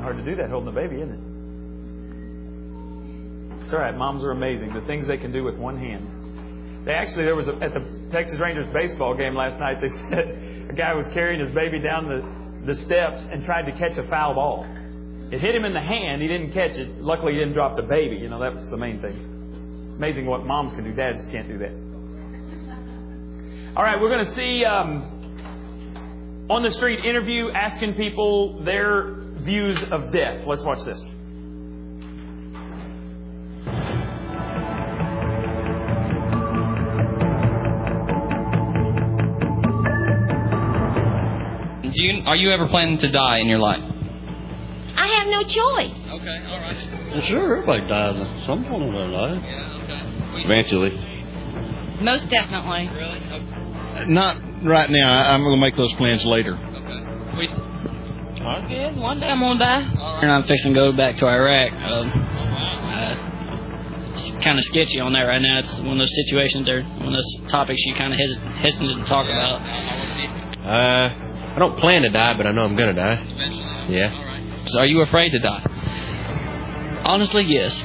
of hard to do that holding the baby, isn't it? It's all right. Moms are amazing. The things they can do with one hand. They actually there was a, at the Texas Rangers baseball game last night. They said a guy was carrying his baby down the the steps and tried to catch a foul ball. It hit him in the hand. He didn't catch it. Luckily, he didn't drop the baby. You know that was the main thing. Amazing what moms can do. Dads can't do that. All right, we're going to see. Um, on the street interview asking people their views of death. Let's watch this. Do you, are you ever planning to die in your life? I have no choice. Okay, all right. Well, sure, everybody dies at some point in their life. Yeah, okay. Eventually. Most definitely. Really? Okay. Not right now. I'm going to make those plans later. okay. We, I guess one day I'm gonna die. And I'm fixing to go back to Iraq. Um, uh, it's kind of sketchy on that right now. It's one of those situations or one of those topics you kind of hes- hesitant to talk about. Uh, I don't plan to die, but I know I'm gonna die. Eventually. Yeah. All right. So are you afraid to die? Honestly, yes.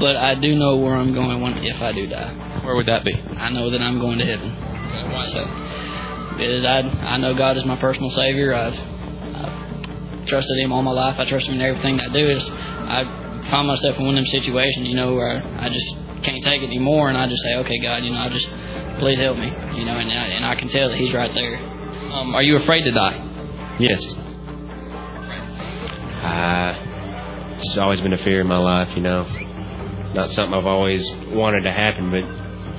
But I do know where I'm going when, if I do die. Where would that be? I know that I'm going to heaven. Okay, why So, because I, I know God is my personal Savior. I've, I've trusted Him all my life. I trust Him in everything I do. It's, I find myself in one of them situations, you know, where I just can't take it anymore, and I just say, okay, God, you know, I just please help me, you know, and I, and I can tell that He's right there. Um, are you afraid to die? Yes. Uh, it's always been a fear in my life, you know. Not something I've always wanted to happen, but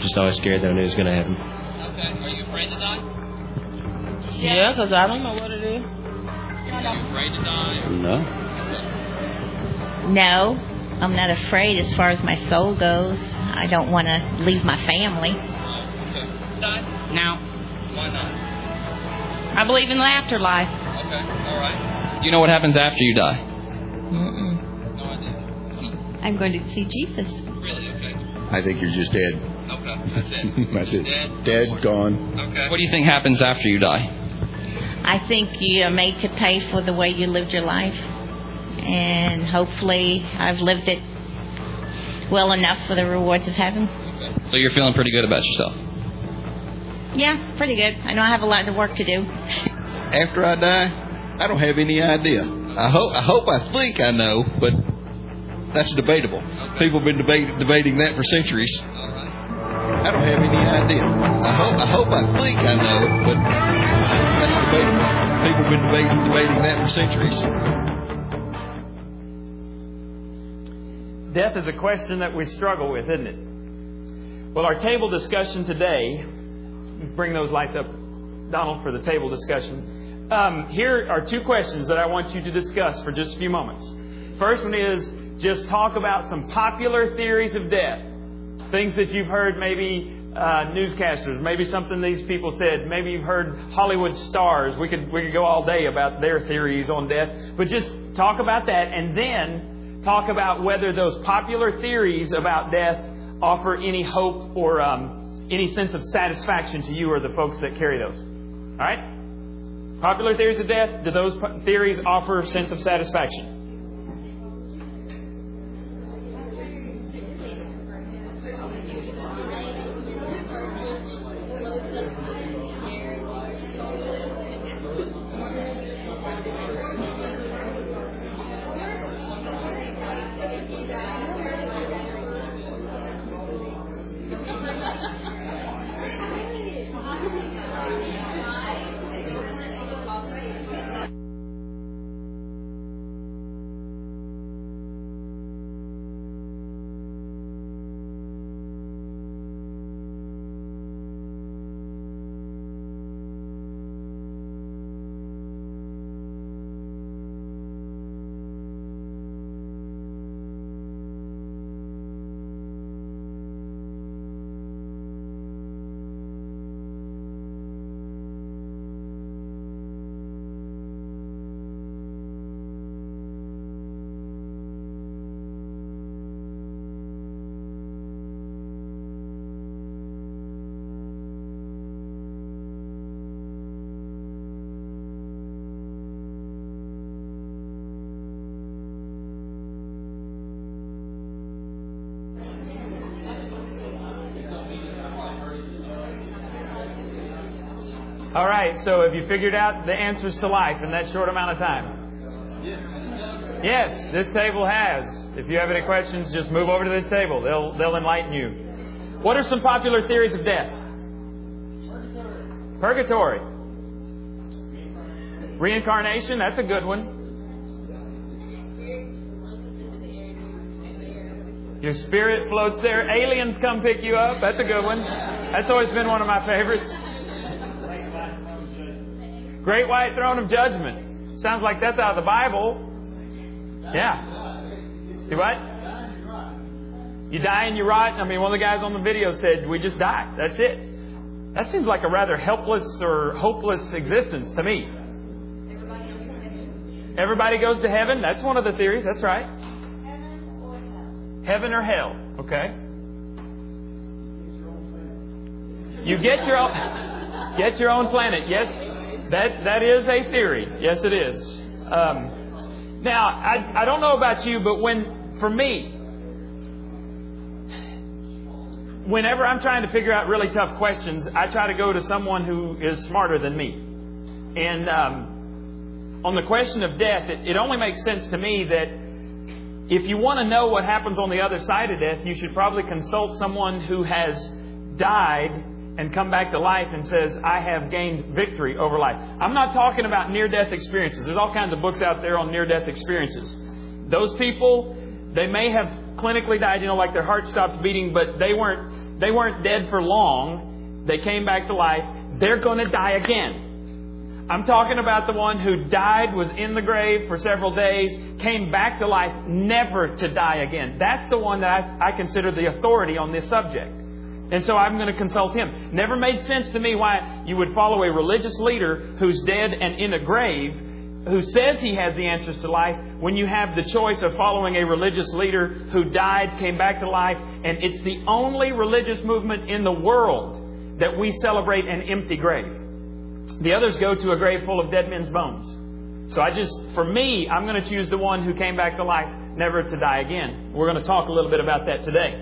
just always scared that I knew it was gonna happen. Okay. Are you afraid to die? Yeah, because I don't know what it is. No. No, I'm not afraid as far as my soul goes. I don't want to leave my family. Okay. Die? No. Why not? I believe in the afterlife. Okay. All right. Do you know what happens after you die? Mm-mm. No idea. I'm going to see Jesus. Really? Okay. I think you're just dead. Okay. That's it. That's it. Dead. Dead, gone. Okay. What do you think happens after you die? I think you are made to pay for the way you lived your life. And hopefully I've lived it well enough for the rewards of heaven. So you're feeling pretty good about yourself. Yeah, pretty good. I know I have a lot of work to do. After I die, I don't have any idea. I hope I hope I think I know, but that's debatable. People have been debate, debating that for centuries. I don't have any idea. I hope I hope I think I know, but that's debatable. People have been debating, debating that for centuries. Death is a question that we struggle with, isn't it? Well, our table discussion today, bring those lights up, Donald, for the table discussion. Um, here are two questions that I want you to discuss for just a few moments. First one is just talk about some popular theories of death. Things that you've heard, maybe uh, newscasters, maybe something these people said, maybe you've heard Hollywood stars. We could we could go all day about their theories on death, but just talk about that, and then talk about whether those popular theories about death offer any hope or um, any sense of satisfaction to you or the folks that carry those. All right? Popular theories of death. Do those theories offer sense of satisfaction? All right, so have you figured out the answers to life in that short amount of time? Yes, Yes, this table has. If you have any questions, just move over to this table. They'll, they'll enlighten you. What are some popular theories of death? Purgatory. Reincarnation, that's a good one. Your spirit floats there. Aliens come pick you up. That's a good one. That's always been one of my favorites. Great white throne of judgment. Sounds like that's out of the Bible. Yeah. See what? You die and you rot. I mean, one of the guys on the video said, We just die. That's it. That seems like a rather helpless or hopeless existence to me. Everybody goes to heaven. That's one of the theories. That's right. Heaven or hell. Okay. You get your own, get your own planet. Yes, that that is a theory. Yes, it is. Um, now, I I don't know about you, but when for me, whenever I'm trying to figure out really tough questions, I try to go to someone who is smarter than me. And um, on the question of death, it, it only makes sense to me that if you want to know what happens on the other side of death, you should probably consult someone who has died and come back to life and says, I have gained victory over life. I'm not talking about near death experiences. There's all kinds of books out there on near death experiences. Those people, they may have clinically died, you know, like their heart stopped beating, but they weren't they weren't dead for long. They came back to life. They're going to die again. I'm talking about the one who died, was in the grave for several days, came back to life, never to die again. That's the one that I, I consider the authority on this subject. And so I'm going to consult him. Never made sense to me why you would follow a religious leader who's dead and in a grave, who says he has the answers to life, when you have the choice of following a religious leader who died, came back to life, and it's the only religious movement in the world that we celebrate an empty grave. The others go to a grave full of dead men's bones. So I just, for me, I'm going to choose the one who came back to life, never to die again. We're going to talk a little bit about that today.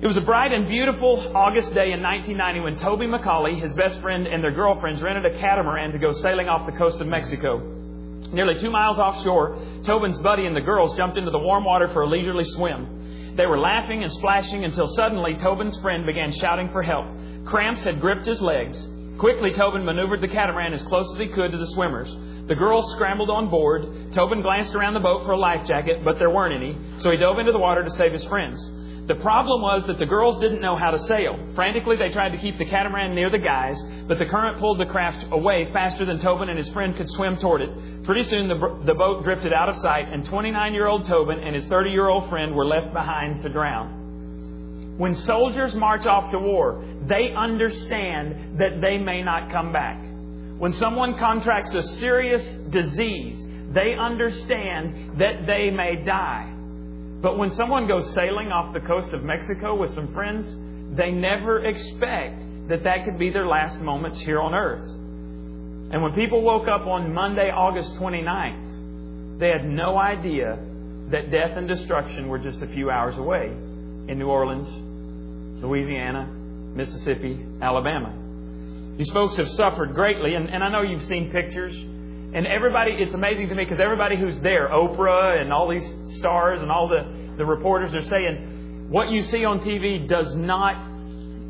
It was a bright and beautiful August day in 1990 when Tobin McCauley, his best friend, and their girlfriends rented a catamaran to go sailing off the coast of Mexico. Nearly two miles offshore, Tobin's buddy and the girls jumped into the warm water for a leisurely swim. They were laughing and splashing until suddenly Tobin's friend began shouting for help. Cramps had gripped his legs. Quickly, Tobin maneuvered the catamaran as close as he could to the swimmers. The girls scrambled on board. Tobin glanced around the boat for a life jacket, but there weren't any, so he dove into the water to save his friends. The problem was that the girls didn't know how to sail. Frantically, they tried to keep the catamaran near the guys, but the current pulled the craft away faster than Tobin and his friend could swim toward it. Pretty soon, the, the boat drifted out of sight, and 29 year old Tobin and his 30 year old friend were left behind to drown. When soldiers march off to war, they understand that they may not come back. When someone contracts a serious disease, they understand that they may die. But when someone goes sailing off the coast of Mexico with some friends, they never expect that that could be their last moments here on earth. And when people woke up on Monday, August 29th, they had no idea that death and destruction were just a few hours away in New Orleans, Louisiana, Mississippi, Alabama. These folks have suffered greatly, and, and I know you've seen pictures. And everybody, it's amazing to me because everybody who's there, Oprah and all these stars and all the, the reporters are saying, what you see on TV does not.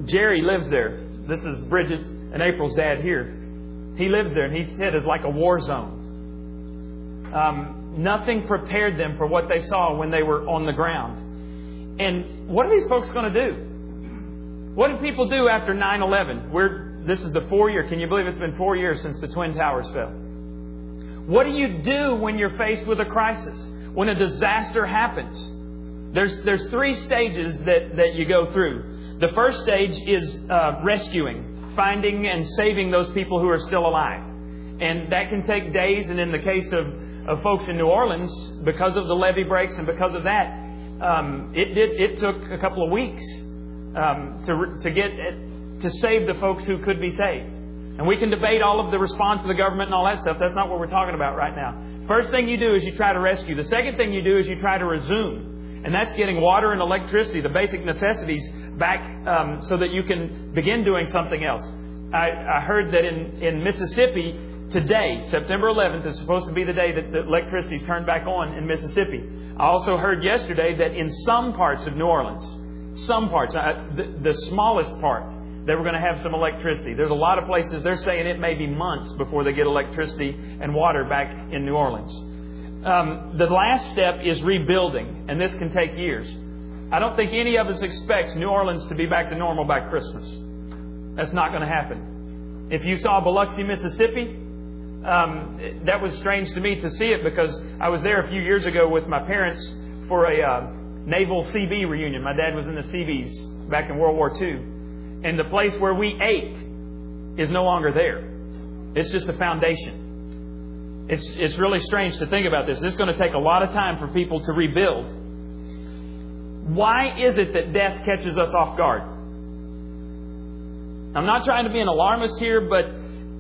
Jerry lives there. This is Bridget and April's dad here. He lives there, and he said it's like a war zone. Um, nothing prepared them for what they saw when they were on the ground. And what are these folks going to do? What did people do after 9 11? We're, this is the four year. Can you believe it's been four years since the Twin Towers fell? What do you do when you're faced with a crisis? When a disaster happens? There's, there's three stages that, that you go through. The first stage is uh, rescuing, finding and saving those people who are still alive. And that can take days, and in the case of, of folks in New Orleans, because of the levee breaks and because of that, um, it, did, it took a couple of weeks um, to, to get to save the folks who could be saved. And we can debate all of the response of the government and all that stuff. That's not what we're talking about right now. First thing you do is you try to rescue. The second thing you do is you try to resume. And that's getting water and electricity, the basic necessities, back um, so that you can begin doing something else. I, I heard that in, in Mississippi today, September 11th, is supposed to be the day that the electricity is turned back on in Mississippi. I also heard yesterday that in some parts of New Orleans, some parts, uh, the, the smallest part, they were going to have some electricity. There's a lot of places they're saying it may be months before they get electricity and water back in New Orleans. Um, the last step is rebuilding, and this can take years. I don't think any of us expects New Orleans to be back to normal by Christmas. That's not going to happen. If you saw Biloxi, Mississippi, um, that was strange to me to see it because I was there a few years ago with my parents for a uh, naval Seabee reunion. My dad was in the Seabees back in World War II. And the place where we ate is no longer there. It's just a foundation. It's, it's really strange to think about this. This is going to take a lot of time for people to rebuild. Why is it that death catches us off guard? I'm not trying to be an alarmist here, but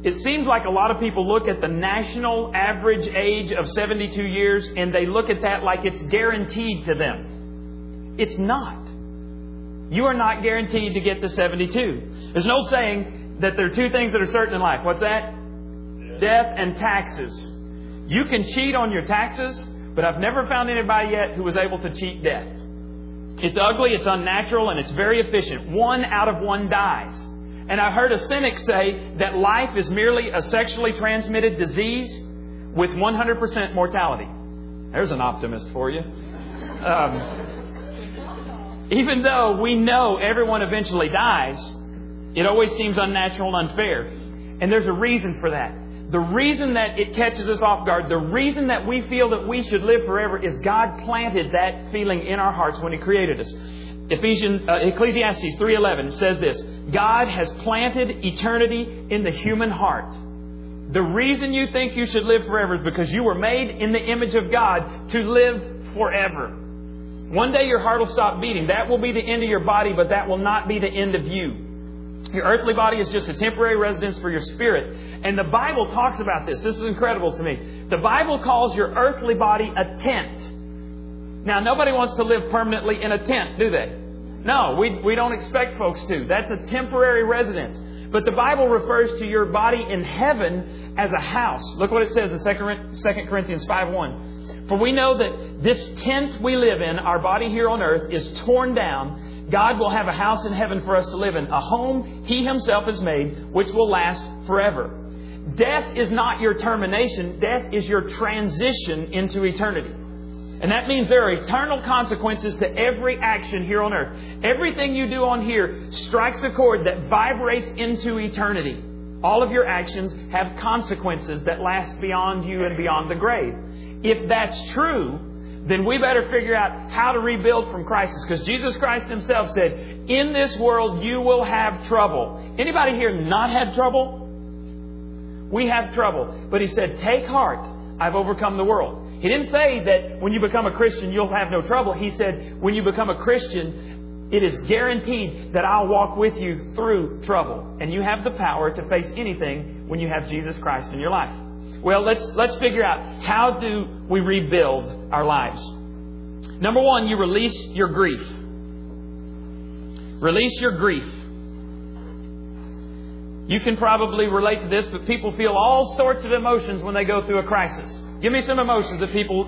it seems like a lot of people look at the national average age of 72 years and they look at that like it's guaranteed to them. It's not. You are not guaranteed to get to 72. There's no saying that there are two things that are certain in life. What's that? Death and taxes. You can cheat on your taxes, but I've never found anybody yet who was able to cheat death. It's ugly, it's unnatural, and it's very efficient. One out of one dies. And I heard a cynic say that life is merely a sexually transmitted disease with 100% mortality. There's an optimist for you. Um, even though we know everyone eventually dies, it always seems unnatural and unfair. And there's a reason for that. The reason that it catches us off guard, the reason that we feel that we should live forever is God planted that feeling in our hearts when He created us. Ephesians, uh, Ecclesiastes 3:11 says this: God has planted eternity in the human heart. The reason you think you should live forever is because you were made in the image of God to live forever. One day your heart will stop beating. That will be the end of your body, but that will not be the end of you. Your earthly body is just a temporary residence for your spirit. And the Bible talks about this. This is incredible to me. The Bible calls your earthly body a tent. Now, nobody wants to live permanently in a tent, do they? No, we, we don't expect folks to. That's a temporary residence. But the Bible refers to your body in heaven as a house. Look what it says in 2 Corinthians 5 1. For we know that this tent we live in, our body here on earth, is torn down. God will have a house in heaven for us to live in, a home He Himself has made, which will last forever. Death is not your termination, death is your transition into eternity. And that means there are eternal consequences to every action here on earth. Everything you do on here strikes a chord that vibrates into eternity. All of your actions have consequences that last beyond you and beyond the grave. If that's true, then we better figure out how to rebuild from crisis. Because Jesus Christ Himself said, In this world you will have trouble. Anybody here not had trouble? We have trouble. But He said, Take heart, I've overcome the world. He didn't say that when you become a Christian, you'll have no trouble. He said, when you become a Christian, it is guaranteed that I'll walk with you through trouble. And you have the power to face anything when you have Jesus Christ in your life. Well, let's, let's figure out how do we rebuild our lives. Number one, you release your grief. Release your grief. You can probably relate to this, but people feel all sorts of emotions when they go through a crisis. Give me some emotions that people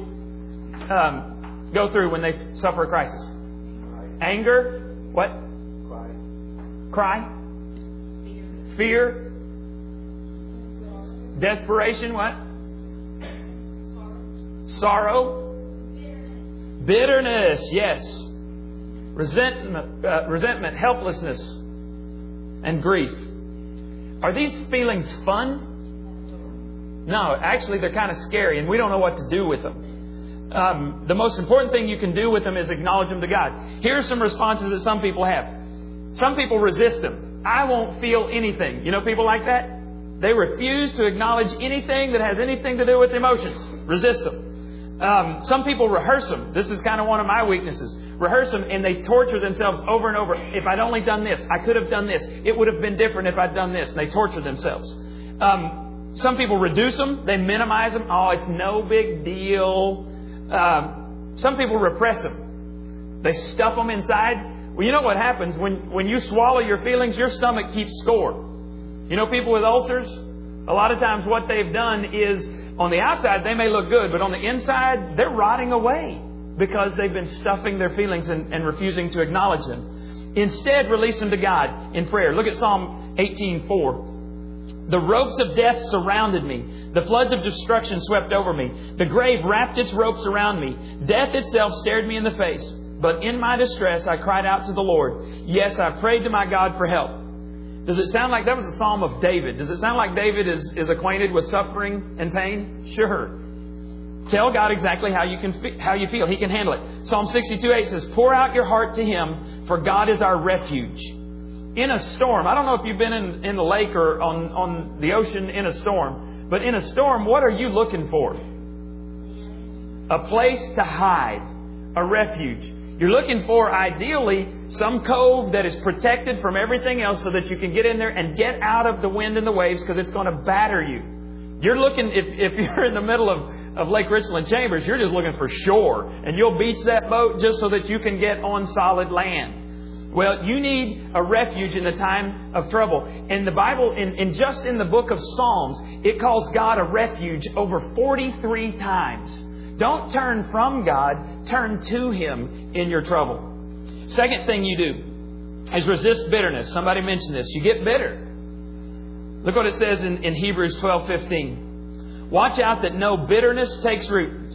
um, go through when they suffer a crisis. Anger. What? Cry. Fear. Desperation. What? Sorrow. Bitterness. Yes. Resentment. Uh, resentment. Helplessness. And grief. Are these feelings fun? No, actually, they're kind of scary, and we don't know what to do with them. Um, the most important thing you can do with them is acknowledge them to God. Here are some responses that some people have. Some people resist them. I won't feel anything. You know people like that? They refuse to acknowledge anything that has anything to do with emotions. Resist them. Um, some people rehearse them. This is kind of one of my weaknesses. Rehearse them and they torture themselves over and over. If I'd only done this, I could have done this. It would have been different if I'd done this. And they torture themselves. Um, some people reduce them. They minimize them. Oh, it's no big deal. Um, some people repress them. They stuff them inside. Well, you know what happens when, when you swallow your feelings, your stomach keeps score. You know, people with ulcers, a lot of times what they've done is on the outside they may look good, but on the inside they're rotting away because they've been stuffing their feelings and, and refusing to acknowledge them. Instead, release them to God in prayer. Look at Psalm 18:4. The ropes of death surrounded me. The floods of destruction swept over me. The grave wrapped its ropes around me. Death itself stared me in the face. But in my distress, I cried out to the Lord. Yes, I prayed to my God for help. Does it sound like that was a psalm of David? Does it sound like David is, is acquainted with suffering and pain? Sure. Tell God exactly how you can how you feel. He can handle it. Psalm 62:8 says, "Pour out your heart to Him, for God is our refuge." In a storm, I don't know if you've been in, in the lake or on, on the ocean in a storm, but in a storm, what are you looking for? A place to hide, a refuge. You're looking for, ideally, some cove that is protected from everything else so that you can get in there and get out of the wind and the waves because it's going to batter you. You're looking, if, if you're in the middle of, of Lake Richland Chambers, you're just looking for shore. And you'll beach that boat just so that you can get on solid land. Well, you need a refuge in the time of trouble. And the Bible, in, in just in the book of Psalms, it calls God a refuge over 43 times. Don't turn from God, turn to Him in your trouble. Second thing you do is resist bitterness. Somebody mentioned this. You get bitter. Look what it says in, in Hebrews 12 15. Watch out that no bitterness takes root.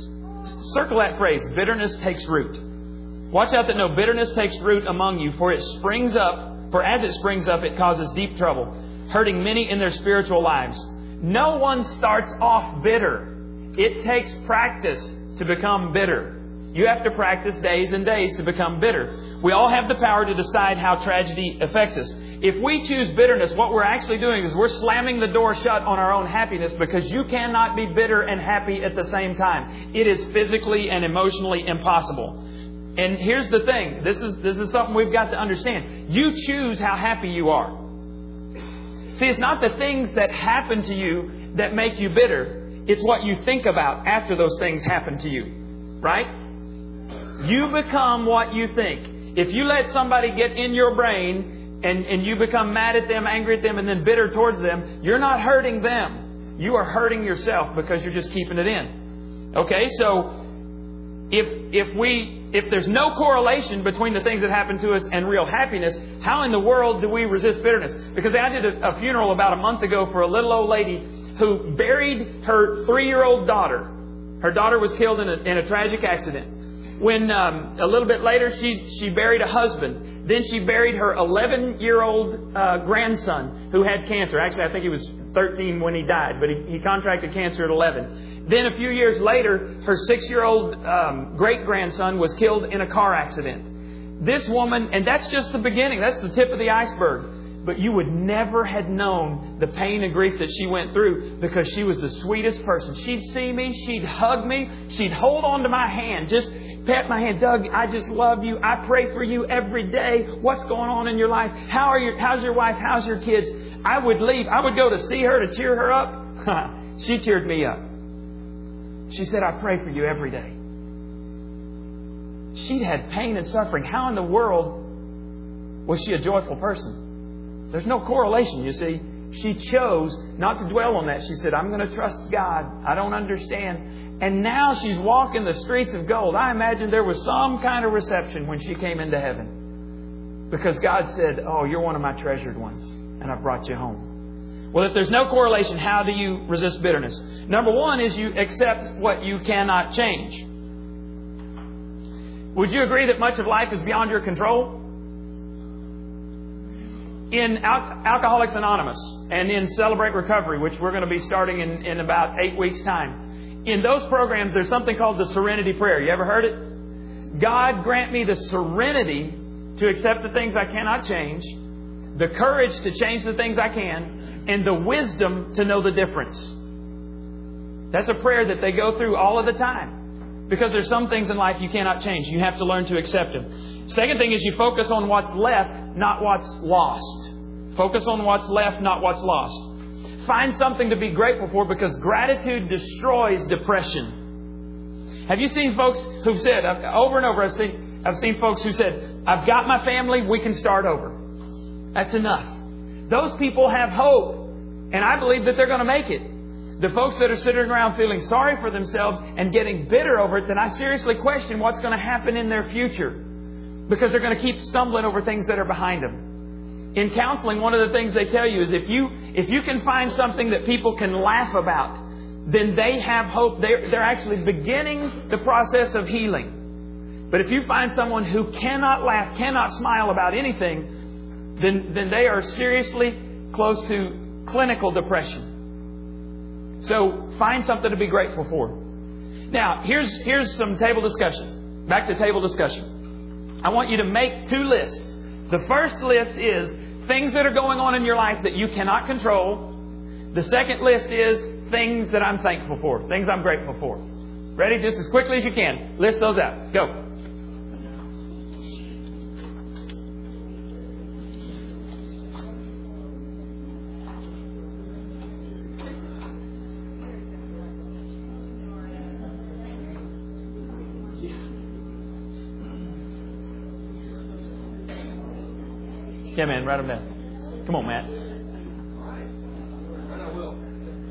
Circle that phrase bitterness takes root. Watch out that no bitterness takes root among you, for it springs up, for as it springs up, it causes deep trouble, hurting many in their spiritual lives. No one starts off bitter. It takes practice to become bitter. You have to practice days and days to become bitter. We all have the power to decide how tragedy affects us. If we choose bitterness, what we're actually doing is we're slamming the door shut on our own happiness because you cannot be bitter and happy at the same time. It is physically and emotionally impossible. And here's the thing. This is, this is something we've got to understand. You choose how happy you are. See, it's not the things that happen to you that make you bitter. It's what you think about after those things happen to you. Right? You become what you think. If you let somebody get in your brain and, and you become mad at them, angry at them, and then bitter towards them, you're not hurting them. You are hurting yourself because you're just keeping it in. Okay, so if if we if there's no correlation between the things that happen to us and real happiness, how in the world do we resist bitterness? Because I did a, a funeral about a month ago for a little old lady who buried her three-year-old daughter. Her daughter was killed in a, in a tragic accident. When um, a little bit later she she buried a husband, then she buried her 11 year old uh, grandson who had cancer. Actually, I think he was 13 when he died, but he, he contracted cancer at 11. Then a few years later, her six year old um, great grandson was killed in a car accident. This woman, and that's just the beginning, that's the tip of the iceberg. But you would never have known the pain and grief that she went through because she was the sweetest person. She'd see me, she'd hug me, she'd hold on to my hand, just pat my hand. Doug, I just love you. I pray for you every day. What's going on in your life? How are your, how's your wife? How's your kids? I would leave. I would go to see her to cheer her up. she cheered me up. She said, I pray for you every day. She'd had pain and suffering. How in the world was she a joyful person? There's no correlation, you see. She chose not to dwell on that. She said, I'm going to trust God. I don't understand. And now she's walking the streets of gold. I imagine there was some kind of reception when she came into heaven. Because God said, Oh, you're one of my treasured ones, and I've brought you home. Well, if there's no correlation, how do you resist bitterness? Number one is you accept what you cannot change. Would you agree that much of life is beyond your control? In Al- Alcoholics Anonymous and in Celebrate Recovery, which we're going to be starting in, in about eight weeks' time, in those programs, there's something called the Serenity Prayer. You ever heard it? God grant me the serenity to accept the things I cannot change, the courage to change the things I can, and the wisdom to know the difference. That's a prayer that they go through all of the time. Because there's some things in life you cannot change. You have to learn to accept them. Second thing is you focus on what's left, not what's lost. Focus on what's left, not what's lost. Find something to be grateful for because gratitude destroys depression. Have you seen folks who've said, over and over, I've seen, I've seen folks who said, I've got my family, we can start over. That's enough. Those people have hope. And I believe that they're going to make it. The folks that are sitting around feeling sorry for themselves and getting bitter over it, then I seriously question what's going to happen in their future. Because they're going to keep stumbling over things that are behind them. In counseling, one of the things they tell you is if you, if you can find something that people can laugh about, then they have hope. They're, they're actually beginning the process of healing. But if you find someone who cannot laugh, cannot smile about anything, then, then they are seriously close to clinical depression. So find something to be grateful for. Now, here's, here's some table discussion. Back to table discussion. I want you to make two lists. The first list is things that are going on in your life that you cannot control. The second list is things that I'm thankful for, things I'm grateful for. Ready? Just as quickly as you can. List those out. Go. Yeah, man, write them down. Come on, Matt.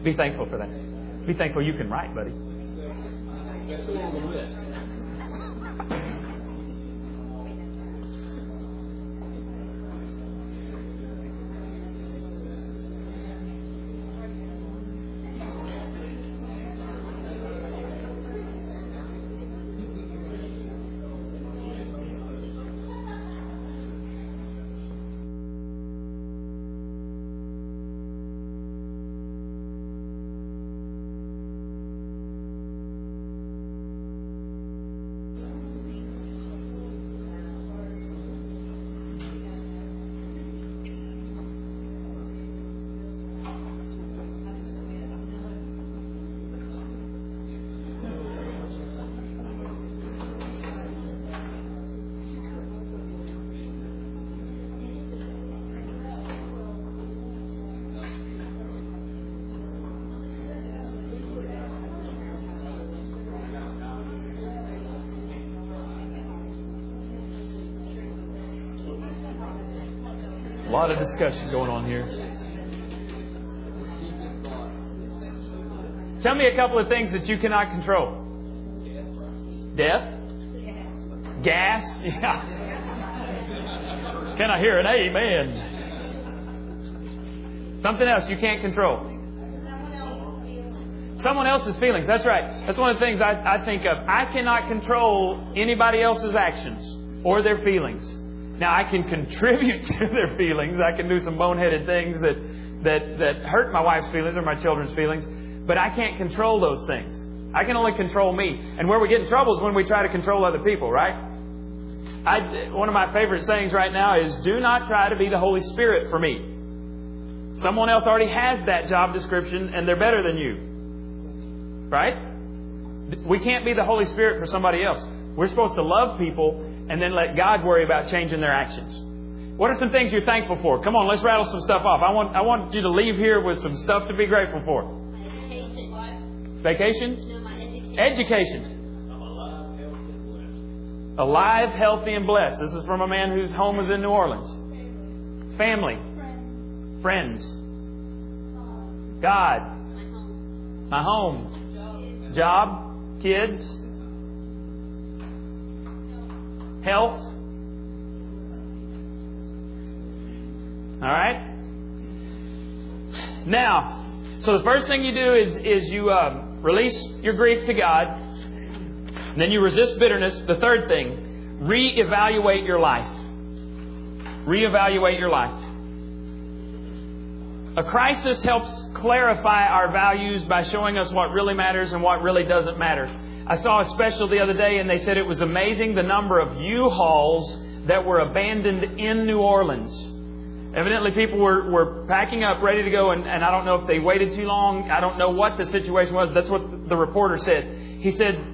Be thankful for that. Be thankful you can write, buddy. Lot of discussion going on here. Tell me a couple of things that you cannot control. Death? Gas? Yeah. Can I hear an amen? Something else you can't control. Someone else's feelings. That's right. That's one of the things I, I think of. I cannot control anybody else's actions or their feelings. Now I can contribute to their feelings. I can do some boneheaded things that that that hurt my wife's feelings or my children's feelings, but I can't control those things. I can only control me. And where we get in trouble is when we try to control other people, right? I, one of my favorite sayings right now is do not try to be the Holy Spirit for me. Someone else already has that job description and they're better than you. Right? We can't be the Holy Spirit for somebody else. We're supposed to love people and then let God worry about changing their actions. What are some things you're thankful for? Come on, let's rattle some stuff off. I want, I want you to leave here with some stuff to be grateful for. education Vacation? Education. education. Alive, healthy, and blessed. This is from a man whose home is in New Orleans. Family. Friends. God. My home. Job. Kids. Health. All right? Now, so the first thing you do is, is you um, release your grief to God. Then you resist bitterness. The third thing, reevaluate your life. Reevaluate your life. A crisis helps clarify our values by showing us what really matters and what really doesn't matter. I saw a special the other day and they said it was amazing the number of U-Hauls that were abandoned in New Orleans. Evidently, people were, were packing up, ready to go, and, and I don't know if they waited too long. I don't know what the situation was. That's what the reporter said. He said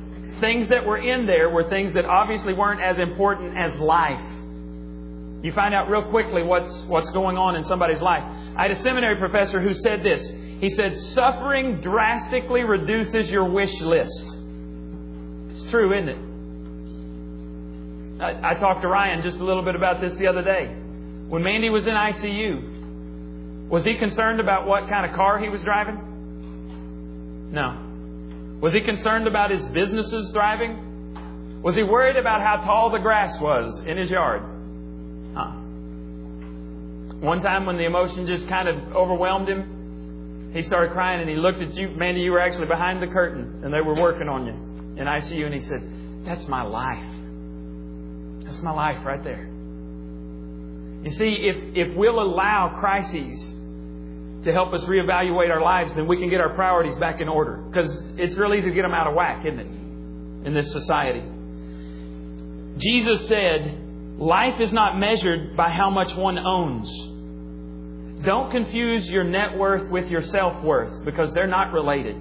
things that were in there were things that obviously weren't as important as life. You find out real quickly what's, what's going on in somebody's life. I had a seminary professor who said this. He said, Suffering drastically reduces your wish list. True, isn't it? I, I talked to Ryan just a little bit about this the other day. When Mandy was in ICU, Was he concerned about what kind of car he was driving? No. Was he concerned about his businesses thriving? Was he worried about how tall the grass was in his yard? Huh. One time when the emotion just kind of overwhelmed him, he started crying and he looked at you. Mandy, you were actually behind the curtain and they were working on you in ICU and he said, That's my life. That's my life right there. You see, if, if we'll allow crises to help us reevaluate our lives, then we can get our priorities back in order. Because it's real easy to get them out of whack, isn't it? In this society. Jesus said, Life is not measured by how much one owns. Don't confuse your net worth with your self worth because they're not related.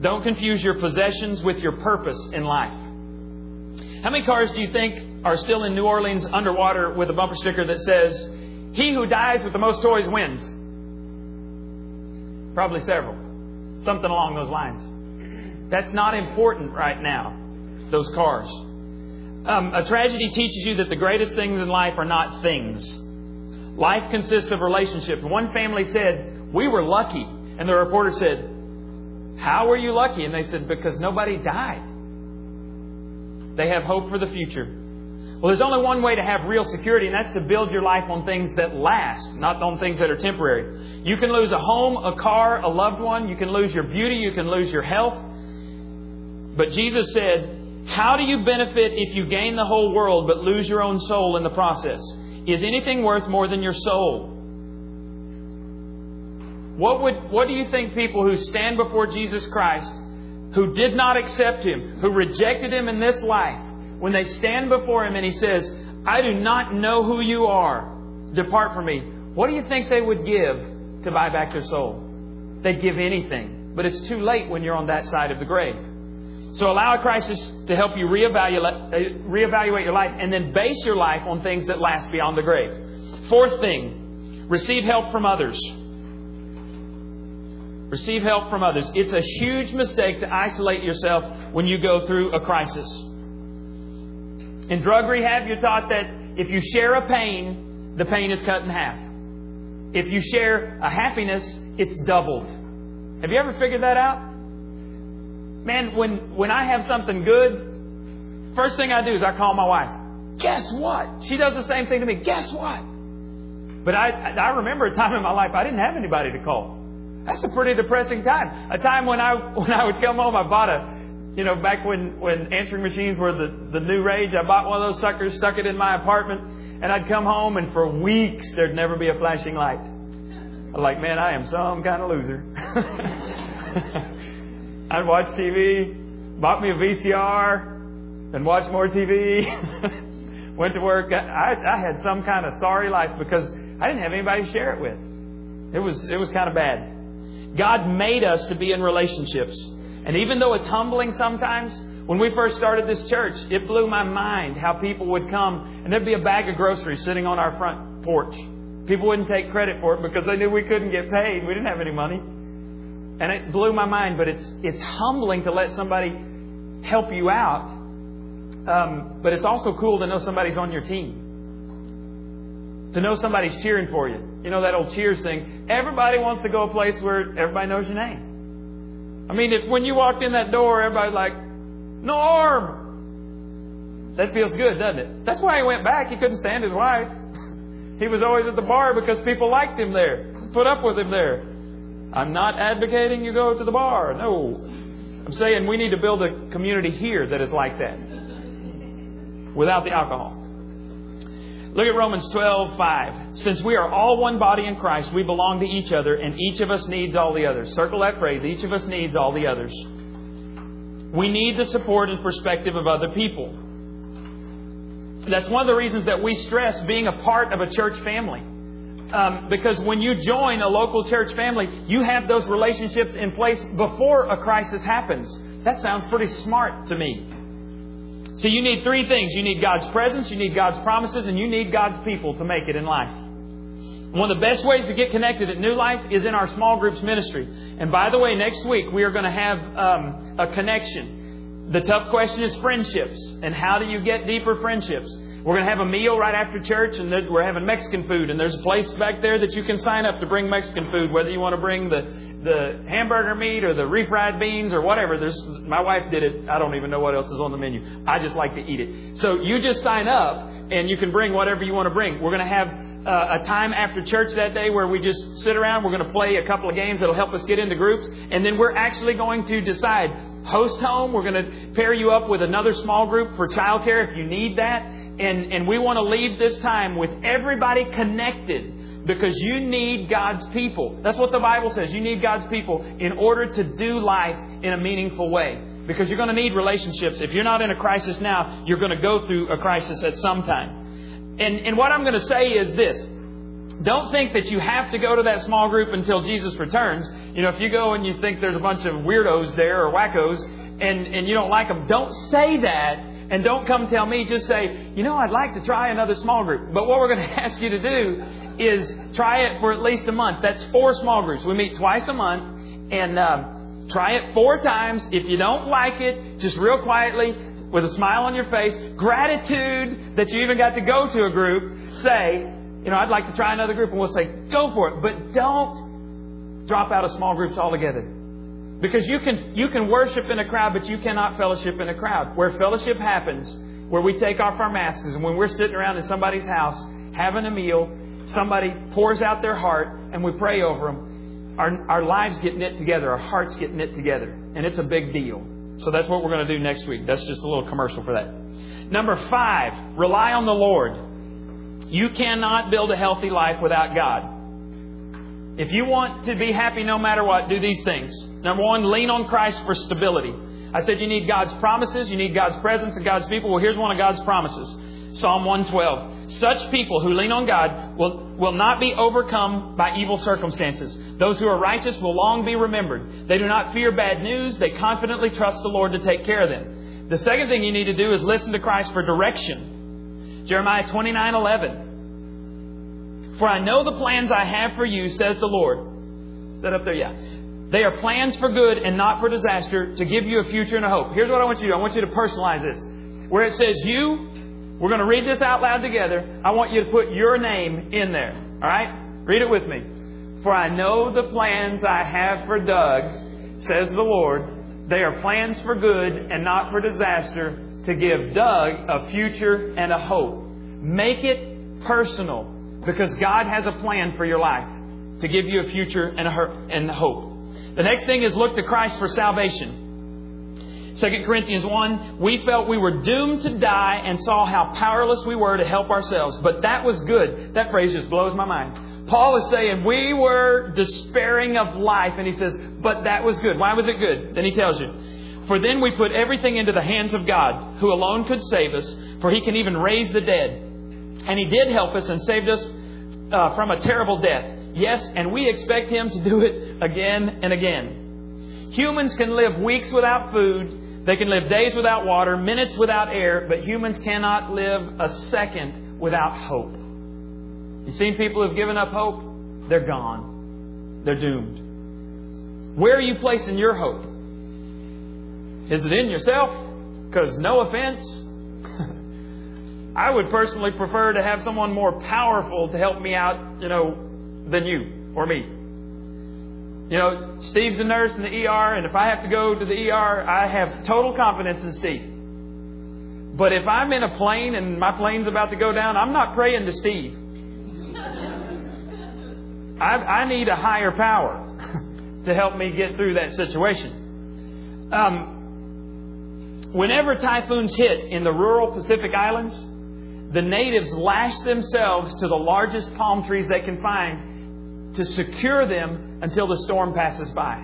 Don't confuse your possessions with your purpose in life. How many cars do you think are still in New Orleans underwater with a bumper sticker that says, He who dies with the most toys wins? Probably several. Something along those lines. That's not important right now, those cars. Um, a tragedy teaches you that the greatest things in life are not things. Life consists of relationships. One family said, We were lucky. And the reporter said, How were you lucky? And they said, Because nobody died. They have hope for the future. Well, there's only one way to have real security, and that's to build your life on things that last, not on things that are temporary. You can lose a home, a car, a loved one. You can lose your beauty. You can lose your health. But Jesus said, How do you benefit if you gain the whole world but lose your own soul in the process? Is anything worth more than your soul? What, would, what do you think people who stand before Jesus Christ, who did not accept Him, who rejected Him in this life, when they stand before Him and He says, I do not know who you are, depart from me, what do you think they would give to buy back their soul? They'd give anything. But it's too late when you're on that side of the grave. So allow a crisis to help you reevaluate, reevaluate your life and then base your life on things that last beyond the grave. Fourth thing, receive help from others. Receive help from others. It's a huge mistake to isolate yourself when you go through a crisis. In drug rehab, you're taught that if you share a pain, the pain is cut in half. If you share a happiness, it's doubled. Have you ever figured that out? Man, when, when I have something good, first thing I do is I call my wife. Guess what? She does the same thing to me. Guess what? But I, I remember a time in my life I didn't have anybody to call. That's a pretty depressing time. A time when I when I would come home, I bought a, you know, back when when answering machines were the the new rage. I bought one of those suckers, stuck it in my apartment, and I'd come home, and for weeks there'd never be a flashing light. I'm like, man, I am some kind of loser. I'd watch TV, bought me a VCR, and watched more TV. Went to work. I, I had some kind of sorry life because I didn't have anybody to share it with. It was it was kind of bad. God made us to be in relationships, and even though it's humbling sometimes, when we first started this church, it blew my mind how people would come and there'd be a bag of groceries sitting on our front porch. People wouldn't take credit for it because they knew we couldn't get paid. We didn't have any money. And it blew my mind, but it's, it's humbling to let somebody help you out. Um, but it's also cool to know somebody's on your team. To know somebody's cheering for you. You know that old cheers thing. Everybody wants to go a place where everybody knows your name. I mean, if when you walked in that door, everybody's like, Norm! That feels good, doesn't it? That's why he went back. He couldn't stand his wife. He was always at the bar because people liked him there, put up with him there. I'm not advocating you go to the bar. No. I'm saying we need to build a community here that is like that without the alcohol. Look at Romans 12, 5. Since we are all one body in Christ, we belong to each other, and each of us needs all the others. Circle that phrase. Each of us needs all the others. We need the support and perspective of other people. That's one of the reasons that we stress being a part of a church family. Um, because when you join a local church family, you have those relationships in place before a crisis happens. That sounds pretty smart to me. So you need three things. You need God's presence, you need God's promises, and you need God's people to make it in life. One of the best ways to get connected at New Life is in our small groups ministry. And by the way, next week we are going to have um, a connection. The tough question is friendships. And how do you get deeper friendships? We're going to have a meal right after church, and we're having Mexican food. And there's a place back there that you can sign up to bring Mexican food, whether you want to bring the the hamburger meat or the refried beans or whatever. There's my wife did it. I don't even know what else is on the menu. I just like to eat it. So you just sign up, and you can bring whatever you want to bring. We're going to have uh, a time after church that day where we just sit around. We're going to play a couple of games that'll help us get into groups, and then we're actually going to decide host home. We're going to pair you up with another small group for childcare if you need that, and and we want to leave this time with everybody connected because you need God's people. That's what the Bible says. You need God's people in order to do life in a meaningful way. Because you're going to need relationships. If you're not in a crisis now, you're going to go through a crisis at some time. And, and what I'm going to say is this. Don't think that you have to go to that small group until Jesus returns. You know, if you go and you think there's a bunch of weirdos there or wackos and, and you don't like them, don't say that and don't come tell me. Just say, you know, I'd like to try another small group. But what we're going to ask you to do is try it for at least a month. That's four small groups. We meet twice a month and um, try it four times. If you don't like it, just real quietly, with a smile on your face, gratitude that you even got to go to a group, say, you know, I'd like to try another group, and we'll say, go for it. But don't drop out of small groups altogether. Because you can, you can worship in a crowd, but you cannot fellowship in a crowd. Where fellowship happens, where we take off our masks, and when we're sitting around in somebody's house having a meal, somebody pours out their heart, and we pray over them. Our, our lives get knit together, our hearts get knit together, and it's a big deal. So that's what we're going to do next week. That's just a little commercial for that. Number five, rely on the Lord. You cannot build a healthy life without God. If you want to be happy no matter what, do these things. Number one, lean on Christ for stability. I said you need God's promises, you need God's presence and God's people. Well, here's one of God's promises Psalm 112. Such people who lean on God will, will not be overcome by evil circumstances. Those who are righteous will long be remembered. They do not fear bad news, they confidently trust the Lord to take care of them. The second thing you need to do is listen to Christ for direction. Jeremiah 29 11. For I know the plans I have for you, says the Lord. Is that up there? Yeah. They are plans for good and not for disaster to give you a future and a hope. Here's what I want you to do. I want you to personalize this. Where it says you, we're going to read this out loud together. I want you to put your name in there. All right? Read it with me. For I know the plans I have for Doug, says the Lord. They are plans for good and not for disaster to give Doug a future and a hope. Make it personal because God has a plan for your life to give you a future and a and hope. The next thing is look to Christ for salvation. 2 Corinthians 1, we felt we were doomed to die and saw how powerless we were to help ourselves. But that was good. That phrase just blows my mind. Paul is saying we were despairing of life, and he says, but that was good. Why was it good? Then he tells you. For then we put everything into the hands of God, who alone could save us, for he can even raise the dead. And he did help us and saved us uh, from a terrible death. Yes, and we expect him to do it again and again. Humans can live weeks without food, they can live days without water, minutes without air, but humans cannot live a second without hope. You've seen people who've given up hope? They're gone. They're doomed. Where are you placing your hope? Is it in yourself? Because, no offense, I would personally prefer to have someone more powerful to help me out, you know, than you or me. You know, Steve's a nurse in the ER, and if I have to go to the ER, I have total confidence in Steve. But if I'm in a plane and my plane's about to go down, I'm not praying to Steve. I, I need a higher power to help me get through that situation. Um, whenever typhoons hit in the rural Pacific Islands, the natives lash themselves to the largest palm trees they can find to secure them until the storm passes by.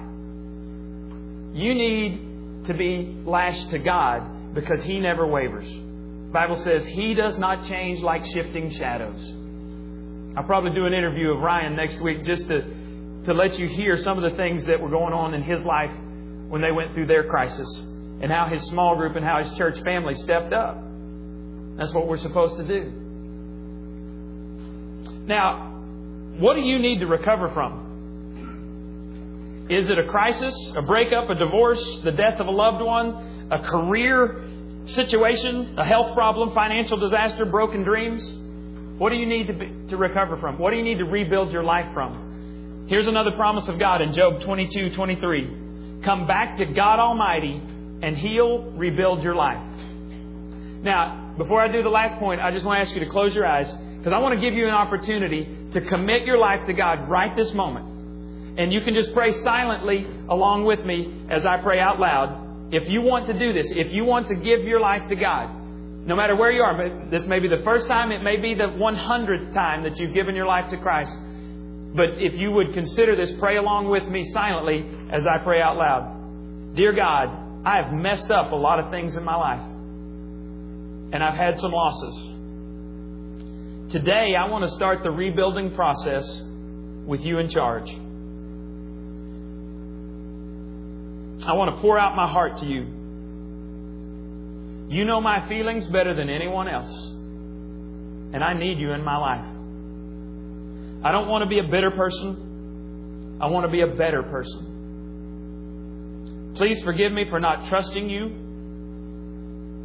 You need to be lashed to God because He never wavers. The Bible says He does not change like shifting shadows. I'll probably do an interview of Ryan next week just to, to let you hear some of the things that were going on in his life when they went through their crisis and how his small group and how his church family stepped up. That's what we're supposed to do. Now, what do you need to recover from? Is it a crisis, a breakup, a divorce, the death of a loved one, a career situation, a health problem, financial disaster, broken dreams? What do you need to, be, to recover from? What do you need to rebuild your life from? Here's another promise of God in Job 22 23. Come back to God Almighty and He'll rebuild your life. Now, before I do the last point, I just want to ask you to close your eyes because I want to give you an opportunity to commit your life to God right this moment. And you can just pray silently along with me as I pray out loud. If you want to do this, if you want to give your life to God, no matter where you are, this may be the first time, it may be the 100th time that you've given your life to Christ. But if you would consider this, pray along with me silently as I pray out loud. Dear God, I have messed up a lot of things in my life. And I've had some losses. Today, I want to start the rebuilding process with you in charge. I want to pour out my heart to you. You know my feelings better than anyone else. And I need you in my life. I don't want to be a bitter person. I want to be a better person. Please forgive me for not trusting you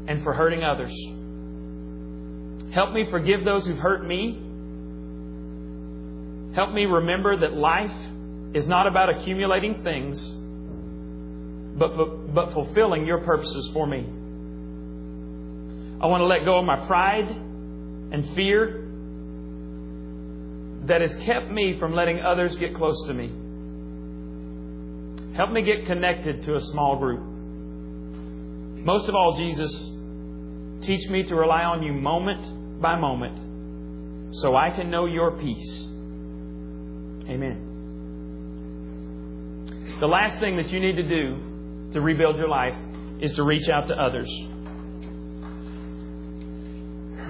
and for hurting others. Help me forgive those who've hurt me. Help me remember that life is not about accumulating things, but, but fulfilling your purposes for me. I want to let go of my pride and fear that has kept me from letting others get close to me. Help me get connected to a small group. Most of all, Jesus, teach me to rely on you moment by moment so I can know your peace. Amen. The last thing that you need to do to rebuild your life is to reach out to others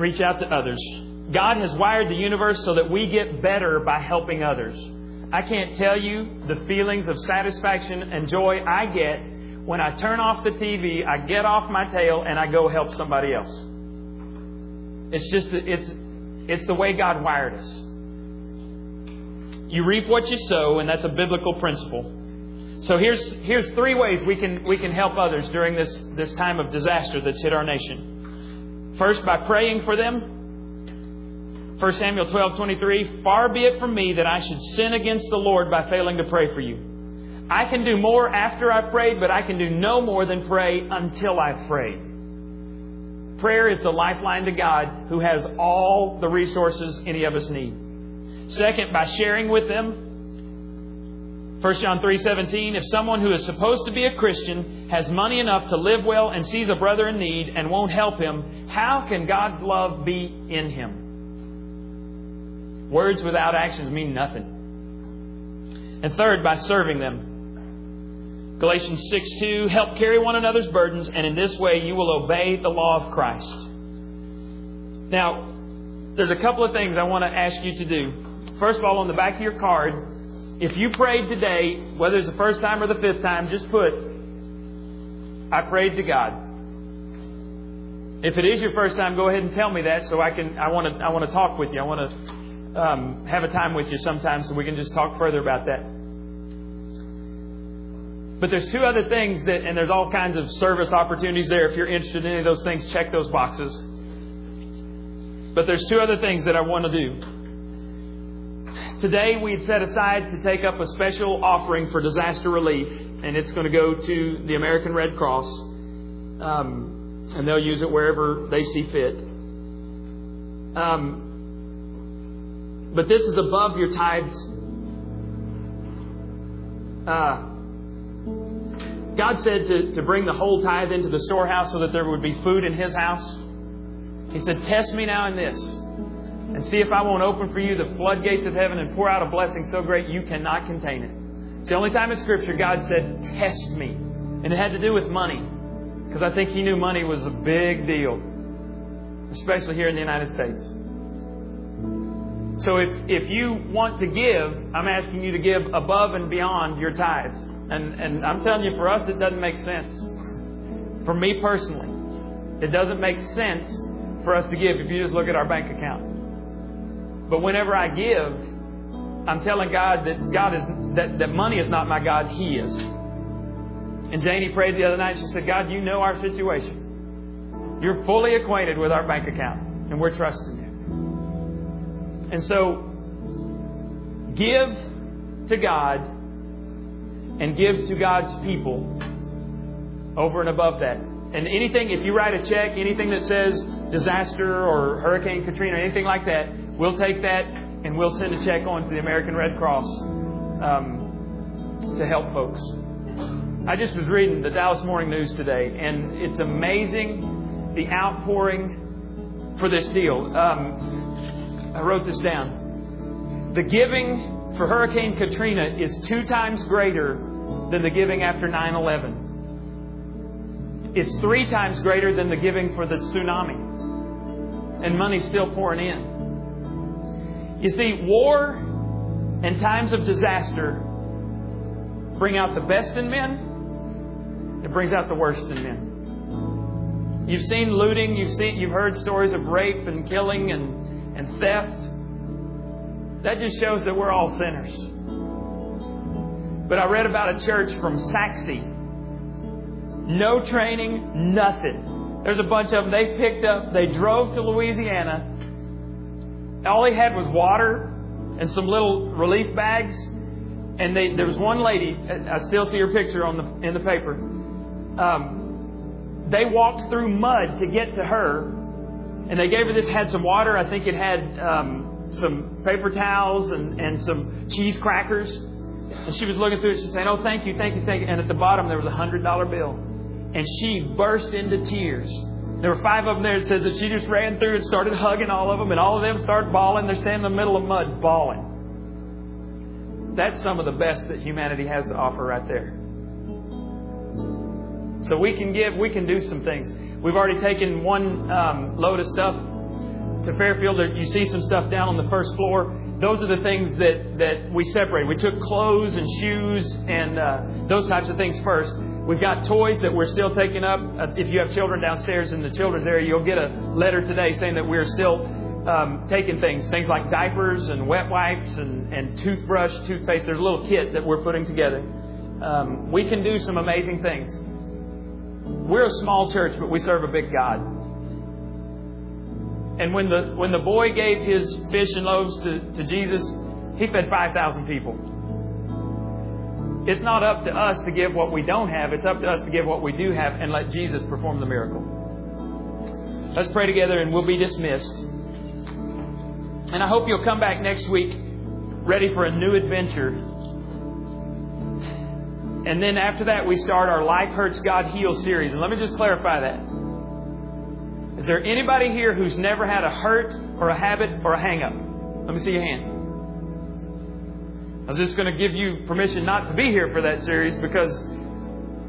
reach out to others. God has wired the universe so that we get better by helping others. I can't tell you the feelings of satisfaction and joy I get when I turn off the TV, I get off my tail, and I go help somebody else. It's just, it's, it's the way God wired us. You reap what you sow, and that's a biblical principle. So here's, here's three ways we can, we can help others during this, this time of disaster that's hit our nation. First, by praying for them. 1 Samuel 12, 23. Far be it from me that I should sin against the Lord by failing to pray for you. I can do more after I've prayed, but I can do no more than pray until I've prayed. Prayer is the lifeline to God who has all the resources any of us need. Second, by sharing with them 1 John 3:17 If someone who is supposed to be a Christian has money enough to live well and sees a brother in need and won't help him, how can God's love be in him? Words without actions mean nothing. And third, by serving them. Galatians 6:2 Help carry one another's burdens and in this way you will obey the law of Christ. Now, there's a couple of things I want to ask you to do. First of all, on the back of your card, if you prayed today, whether it's the first time or the fifth time, just put, I prayed to God. If it is your first time, go ahead and tell me that so I can, I want to, I want to talk with you. I want to um, have a time with you sometime so we can just talk further about that. But there's two other things that, and there's all kinds of service opportunities there. If you're interested in any of those things, check those boxes. But there's two other things that I want to do. Today we had set aside to take up a special offering for disaster relief, and it's going to go to the American Red Cross, um, and they'll use it wherever they see fit. Um, but this is above your tithes. Uh, God said to, to bring the whole tithe into the storehouse so that there would be food in His house. He said, Test me now in this and see if I won't open for you the floodgates of heaven and pour out a blessing so great you cannot contain it. It's the only time in Scripture God said, Test me. And it had to do with money. Because I think He knew money was a big deal, especially here in the United States. So if, if you want to give, I'm asking you to give above and beyond your tithes. And, and I'm telling you, for us, it doesn't make sense. For me personally, it doesn't make sense for us to give if you just look at our bank account. But whenever I give, I'm telling God that God is that, that money is not my God, He is. And Janie prayed the other night, she said, God, you know our situation. You're fully acquainted with our bank account, and we're trusting you. And so, give to God and give to God's people over and above that. And anything, if you write a check, anything that says disaster or Hurricane Katrina anything like that, we'll take that and we'll send a check on to the American Red Cross um, to help folks. I just was reading the Dallas Morning News today, and it's amazing the outpouring for this deal. Um, I wrote this down. The giving for Hurricane Katrina is two times greater than the giving after 9 11 it's three times greater than the giving for the tsunami. And money's still pouring in. You see, war and times of disaster bring out the best in men, it brings out the worst in men. You've seen looting, you've seen you've heard stories of rape and killing and, and theft. That just shows that we're all sinners. But I read about a church from Sachse, no training, nothing. There's a bunch of them they picked up. They drove to Louisiana. All they had was water and some little relief bags. And they, there was one lady. I still see her picture on the in the paper. Um, they walked through mud to get to her, and they gave her this. Had some water. I think it had um, some paper towels and, and some cheese crackers. And she was looking through it. She's saying, "Oh, thank you, thank you, thank you." And at the bottom there was a hundred dollar bill and she burst into tears. There were five of them there. It says that she just ran through and started hugging all of them, and all of them started bawling. They're standing in the middle of mud, bawling. That's some of the best that humanity has to offer right there. So we can give, we can do some things. We've already taken one um, load of stuff to Fairfield. You see some stuff down on the first floor. Those are the things that, that we separate. We took clothes and shoes and uh, those types of things first. We've got toys that we're still taking up. Uh, if you have children downstairs in the children's area, you'll get a letter today saying that we're still um, taking things, things like diapers and wet wipes and, and toothbrush, toothpaste. There's a little kit that we're putting together. Um, we can do some amazing things. We're a small church, but we serve a big God. And when the when the boy gave his fish and loaves to, to Jesus, he fed five thousand people. It's not up to us to give what we don't have. It's up to us to give what we do have and let Jesus perform the miracle. Let's pray together and we'll be dismissed. And I hope you'll come back next week ready for a new adventure. And then after that, we start our Life Hurts, God Heals series. And let me just clarify that. Is there anybody here who's never had a hurt or a habit or a hang up? Let me see your hand. I was just going to give you permission not to be here for that series because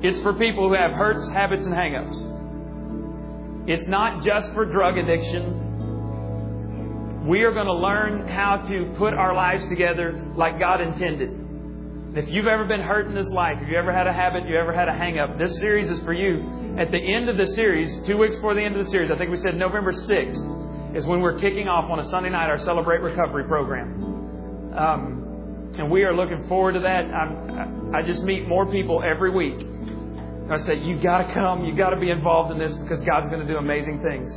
it's for people who have hurts, habits, and hangups. It's not just for drug addiction. We are going to learn how to put our lives together like God intended. If you've ever been hurt in this life, if you ever had a habit, you ever had a hang up, this series is for you. At the end of the series, two weeks before the end of the series, I think we said November 6th, is when we're kicking off on a Sunday night our Celebrate Recovery program. Um, and we are looking forward to that. I'm, i just meet more people every week. I say, you got to come. You got to be involved in this because God's going to do amazing things.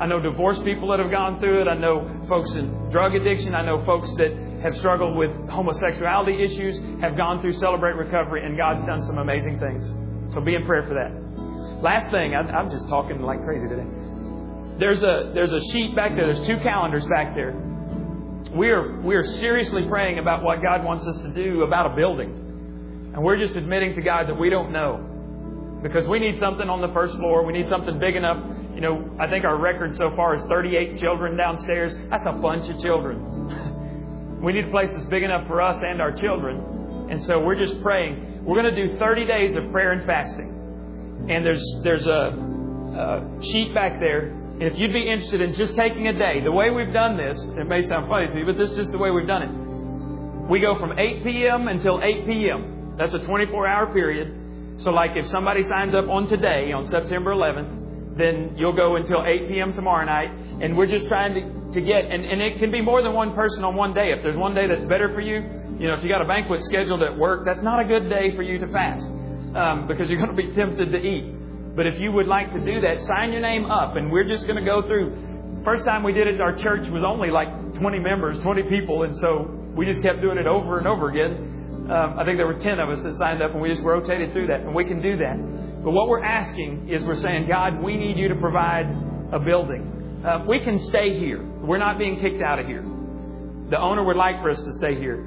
I know divorced people that have gone through it. I know folks in drug addiction. I know folks that have struggled with homosexuality issues, have gone through Celebrate Recovery, and God's done some amazing things. So be in prayer for that. Last thing, I, I'm just talking like crazy today. There's a there's a sheet back there. There's two calendars back there we are, we are seriously praying about what God wants us to do about a building. And we're just admitting to God that we don't know. Because we need something on the first floor. We need something big enough. You know, I think our record so far is 38 children downstairs. That's a bunch of children. we need a place that's big enough for us and our children. And so we're just praying. We're going to do 30 days of prayer and fasting. And there's, there's a, a sheet back there And if you'd be interested in just taking a day, the way we've done this, it may sound funny to you, but this is just the way we've done it. We go from 8 p.m. until 8 p.m. That's a 24 hour period. So, like if somebody signs up on today, on September 11th, then you'll go until 8 p.m. tomorrow night. And we're just trying to, to get, and, and it can be more than one person on one day. If there's one day that's better for you, you know, if you got a banquet scheduled at work, that's not a good day for you to fast um, because you're going to be tempted to eat. But if you would like to do that, sign your name up, and we're just going to go through. First time we did it, our church was only like 20 members, 20 people, and so we just kept doing it over and over again. Um, I think there were 10 of us that signed up, and we just rotated through that, and we can do that. But what we're asking is we're saying, God, we need you to provide a building. Uh, we can stay here. We're not being kicked out of here. The owner would like for us to stay here.